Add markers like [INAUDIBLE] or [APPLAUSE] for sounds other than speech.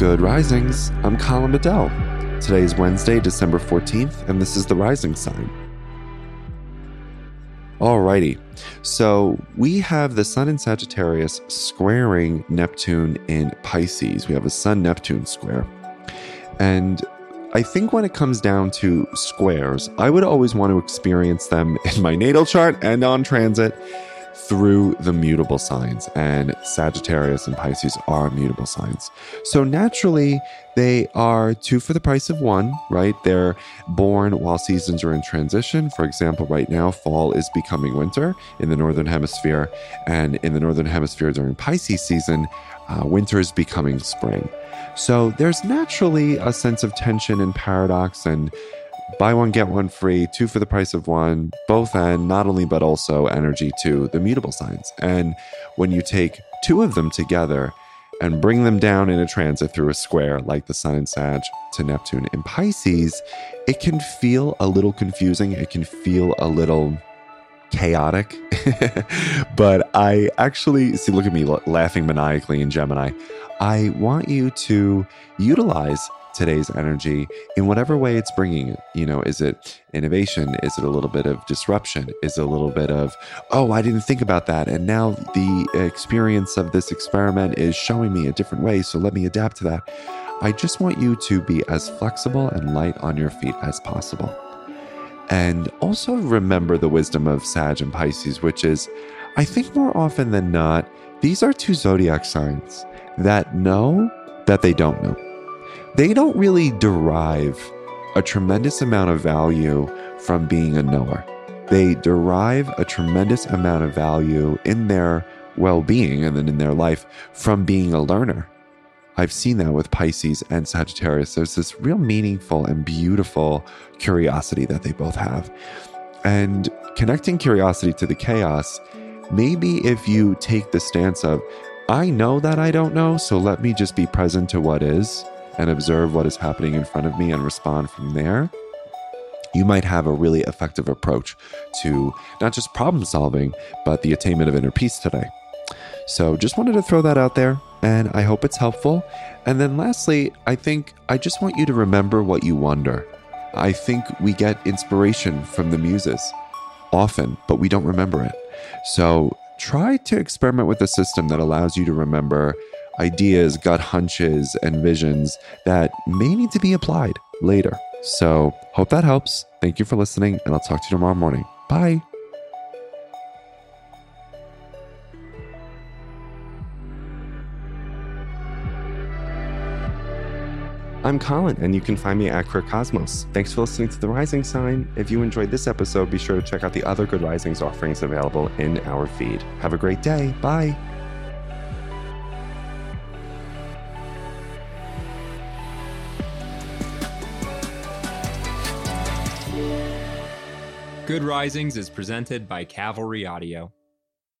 Good Risings. I'm Colin Bedell. Today is Wednesday, December 14th, and this is the Rising Sign. Alrighty, so we have the Sun in Sagittarius squaring Neptune in Pisces. We have a Sun Neptune square. And I think when it comes down to squares, I would always want to experience them in my natal chart and on transit through the mutable signs, and Sagittarius and Pisces are mutable signs. So naturally, they are two for the price of one, right? They're born while seasons are in transition. For example, right now, fall is becoming winter in the Northern Hemisphere, and in the Northern Hemisphere during Pisces season, uh, winter is becoming spring. So there's naturally a sense of tension and paradox and buy one get one free two for the price of one both and not only but also energy to the mutable signs. And when you take two of them together and bring them down in a transit through a square like the sun sag to neptune in pisces it can feel a little confusing. It can feel a little chaotic [LAUGHS] but i actually see look at me laughing maniacally in gemini. I want you to utilize today's energy in whatever way it's bringing you know is it innovation? Is it a little bit of disruption? Is it a little bit of oh i didn't think about that and now the experience of this experiment is showing me a different way so let me adapt to that. I just want you to be as flexible and light on your feet as possible and also remember the wisdom of sag and pisces which is i think more often than not these are two zodiac signs that know that they don't know they don't really derive a tremendous amount of value from being a knower. They derive a tremendous amount of value in their well being and then in their life from being a learner. I've seen that with Pisces and Sagittarius. There's this real meaningful and beautiful curiosity that they both have. And connecting curiosity to the chaos, maybe if you take the stance of, I know that I don't know, so let me just be present to what is and observe what is happening in front of me and respond from there, you might have a really effective approach to not just problem solving, but the attainment of inner peace today. So, just wanted to throw that out there, and I hope it's helpful. And then, lastly, I think I just want you to remember what you wonder. I think we get inspiration from the muses often, but we don't remember it. So, try to experiment with a system that allows you to remember ideas, gut hunches, and visions that may need to be applied later. So, hope that helps. Thank you for listening, and I'll talk to you tomorrow morning. Bye. I'm Colin, and you can find me at Queer Cosmos. Thanks for listening to The Rising Sign. If you enjoyed this episode, be sure to check out the other Good Risings offerings available in our feed. Have a great day. Bye. Good Risings is presented by Cavalry Audio.